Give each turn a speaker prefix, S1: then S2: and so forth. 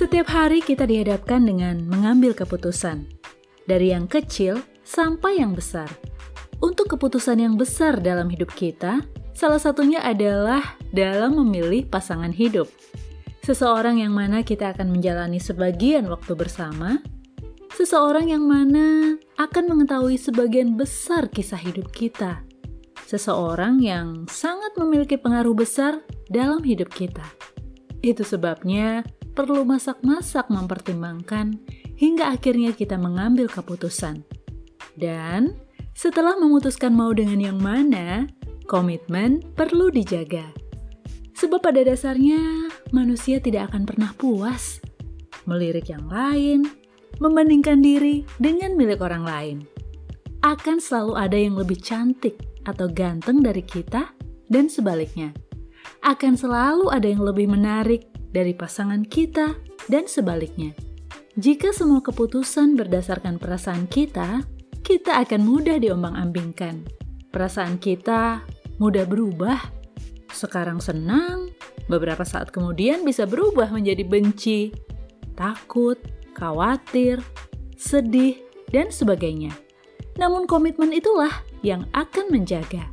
S1: Setiap hari kita dihadapkan dengan mengambil keputusan, dari yang kecil sampai yang besar. Untuk keputusan yang besar dalam hidup kita, salah satunya adalah dalam memilih pasangan hidup. Seseorang yang mana kita akan menjalani sebagian waktu bersama, seseorang yang mana akan mengetahui sebagian besar kisah hidup kita, seseorang yang sangat memiliki pengaruh besar dalam hidup kita. Itu sebabnya perlu masak-masak mempertimbangkan hingga akhirnya kita mengambil keputusan. Dan setelah memutuskan mau dengan yang mana, komitmen perlu dijaga. Sebab pada dasarnya manusia tidak akan pernah puas melirik yang lain, membandingkan diri dengan milik orang lain. Akan selalu ada yang lebih cantik atau ganteng dari kita dan sebaliknya. Akan selalu ada yang lebih menarik dari pasangan kita dan sebaliknya. Jika semua keputusan berdasarkan perasaan kita, kita akan mudah diombang-ambingkan. Perasaan kita mudah berubah. Sekarang senang, beberapa saat kemudian bisa berubah menjadi benci, takut, khawatir, sedih, dan sebagainya. Namun komitmen itulah yang akan menjaga.